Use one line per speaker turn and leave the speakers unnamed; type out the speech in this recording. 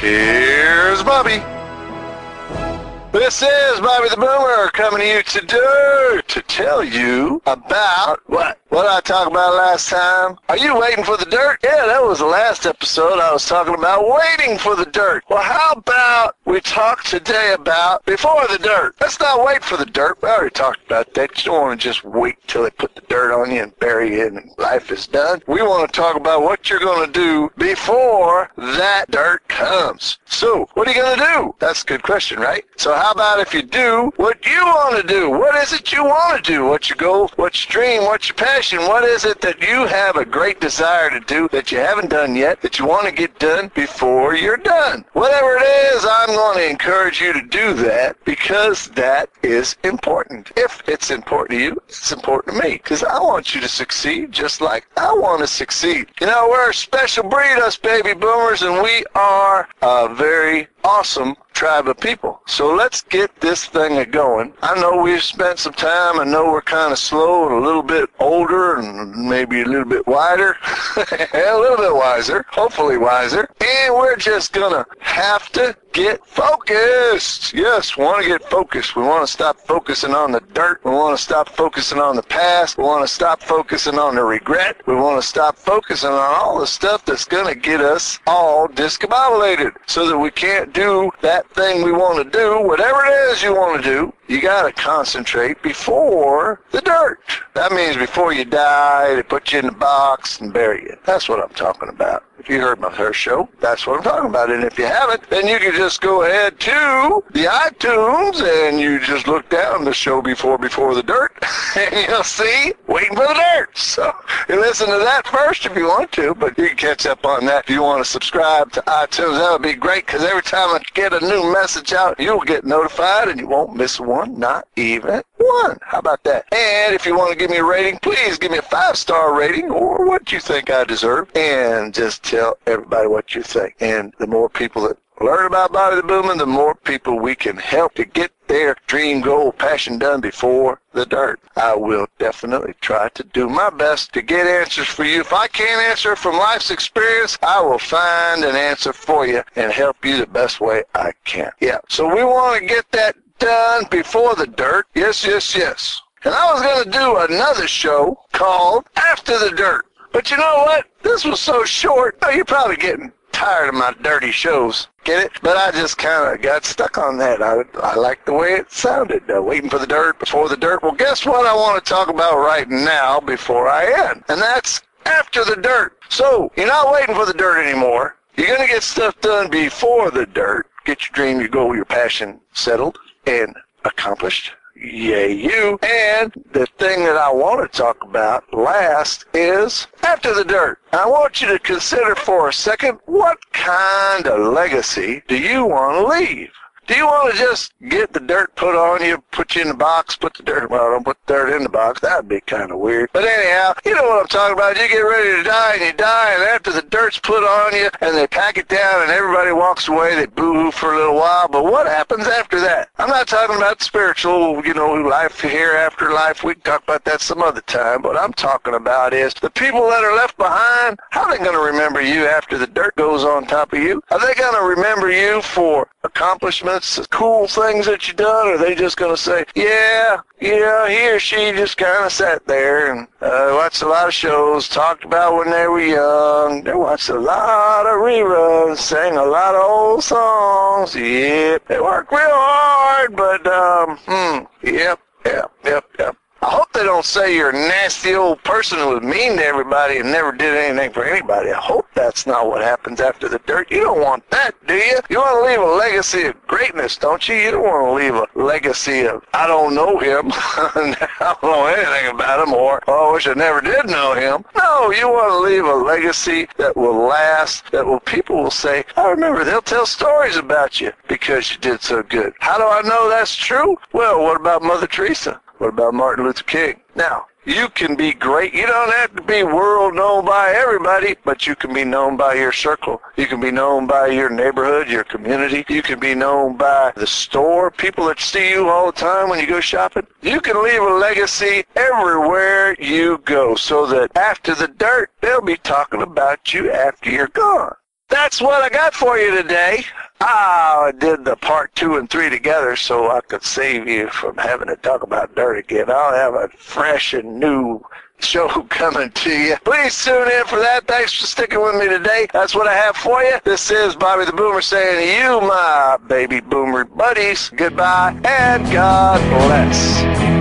Here's Bobby. This is Bobby the Boomer coming to you today to tell you about what? What I talk about last time? Are you waiting for the dirt? Yeah, that was the last episode. I was talking about waiting for the dirt. Well, how about we talk today about before the dirt? Let's not wait for the dirt. We already talked about that. You don't want to just wait till they put the dirt on you and bury you and life is done. We want to talk about what you're going to do before that dirt comes. So, what are you going to do? That's a good question, right? So how about if you do what you want to do? What is it you want to do? What's your goal? What's your dream? What's your passion? What is it that you have a great desire to do that you haven't done yet that you want to get done before you're done? Whatever it is, I'm going to encourage you to do that because that is important. If it's important to you, it's important to me because I want you to succeed just like I want to succeed. You know, we're a special breed, us baby boomers, and we are a very awesome tribe of people. So let's get this thing going. I know we've spent some time. I know we're kind of slow and a little bit older and maybe a little bit wider, a little bit wiser, hopefully wiser. And we're just going to have to get focused. Yes, we want to get focused. We want to stop focusing on the dirt. We want to stop focusing on the past. We want to stop focusing on the regret. We want to stop focusing on all the stuff that's going to get us all discombobulated so that we can't do that thing we want to do, whatever it is you want to do. You got to concentrate before the dirt. That means before you die, they put you in the box and bury you. That's what I'm talking about. If you heard my first show, that's what I'm talking about. And if you haven't, then you can just go ahead to the iTunes and you just look down the show before before the dirt, and you'll see waiting for the dirt. So you listen to that first if you want to, but you can catch up on that if you want to subscribe to iTunes. That would be great because every time I get a new message out, you'll get notified and you won't miss one, not even one. How about that? And if you want to give me a rating, please give me a five star rating or what you think I deserve, and just tell everybody what you think. And the more people that learn about Bobby the Boomer, the more people we can help to get their dream, goal, passion done before the dirt. I will definitely try to do my best to get answers for you. If I can't answer from life's experience, I will find an answer for you and help you the best way I can. Yeah, so we want to get that done before the dirt. Yes, yes, yes. And I was going to do another show called After the Dirt. But you know what? This was so short. Oh, you're probably getting tired of my dirty shows. Get it? But I just kind of got stuck on that. I, I like the way it sounded. Uh, waiting for the dirt, before the dirt. Well, guess what I want to talk about right now before I end? And that's after the dirt. So, you're not waiting for the dirt anymore. You're going to get stuff done before the dirt. Get your dream, your goal, your passion settled and accomplished. Yay, you. And the thing that I want to talk about last is after the dirt. I want you to consider for a second what kind of legacy do you want to leave? Do you want to just get the dirt put on you, put you in the box, put the dirt, well, don't put dirt in the box. That'd be kind of weird. But anyhow, you know what I'm talking about. You get ready to die and you die, and after the dirt's put on you and they pack it down and everybody walks away, they boo-hoo for a little while. But what happens after that? I'm not talking about spiritual, you know, life here after life. We can talk about that some other time. What I'm talking about is the people that are left behind, how are they going to remember you after the dirt goes on top of you? Are they going to remember you for accomplishments, cool things that you done, or are they just going to say, yeah, yeah, he or she just kind of sat there and uh, watched a lot of shows, talked about when they were young. They watched a lot of reruns, sang a lot of old songs. Yep, they worked real hard, but um, hmm, yep. I hope they don't say you're a nasty old person who was mean to everybody and never did anything for anybody. I hope that's not what happens after the dirt. You don't want that, do you? You want to leave a legacy of greatness, don't you? You don't want to leave a legacy of, I don't know him, I don't know anything about him, or, oh, I wish I never did know him. No, you want to leave a legacy that will last, that will people will say, I remember, they'll tell stories about you because you did so good. How do I know that's true? Well, what about Mother Teresa? What about Martin Luther King? Now, you can be great. You don't have to be world known by everybody, but you can be known by your circle. You can be known by your neighborhood, your community. You can be known by the store, people that see you all the time when you go shopping. You can leave a legacy everywhere you go so that after the dirt, they'll be talking about you after you're gone. That's what I got for you today. I did the part two and three together so I could save you from having to talk about dirt again. I'll have a fresh and new show coming to you. Please tune in for that. Thanks for sticking with me today. That's what I have for you. This is Bobby the Boomer saying to you, my baby boomer buddies, goodbye and God bless.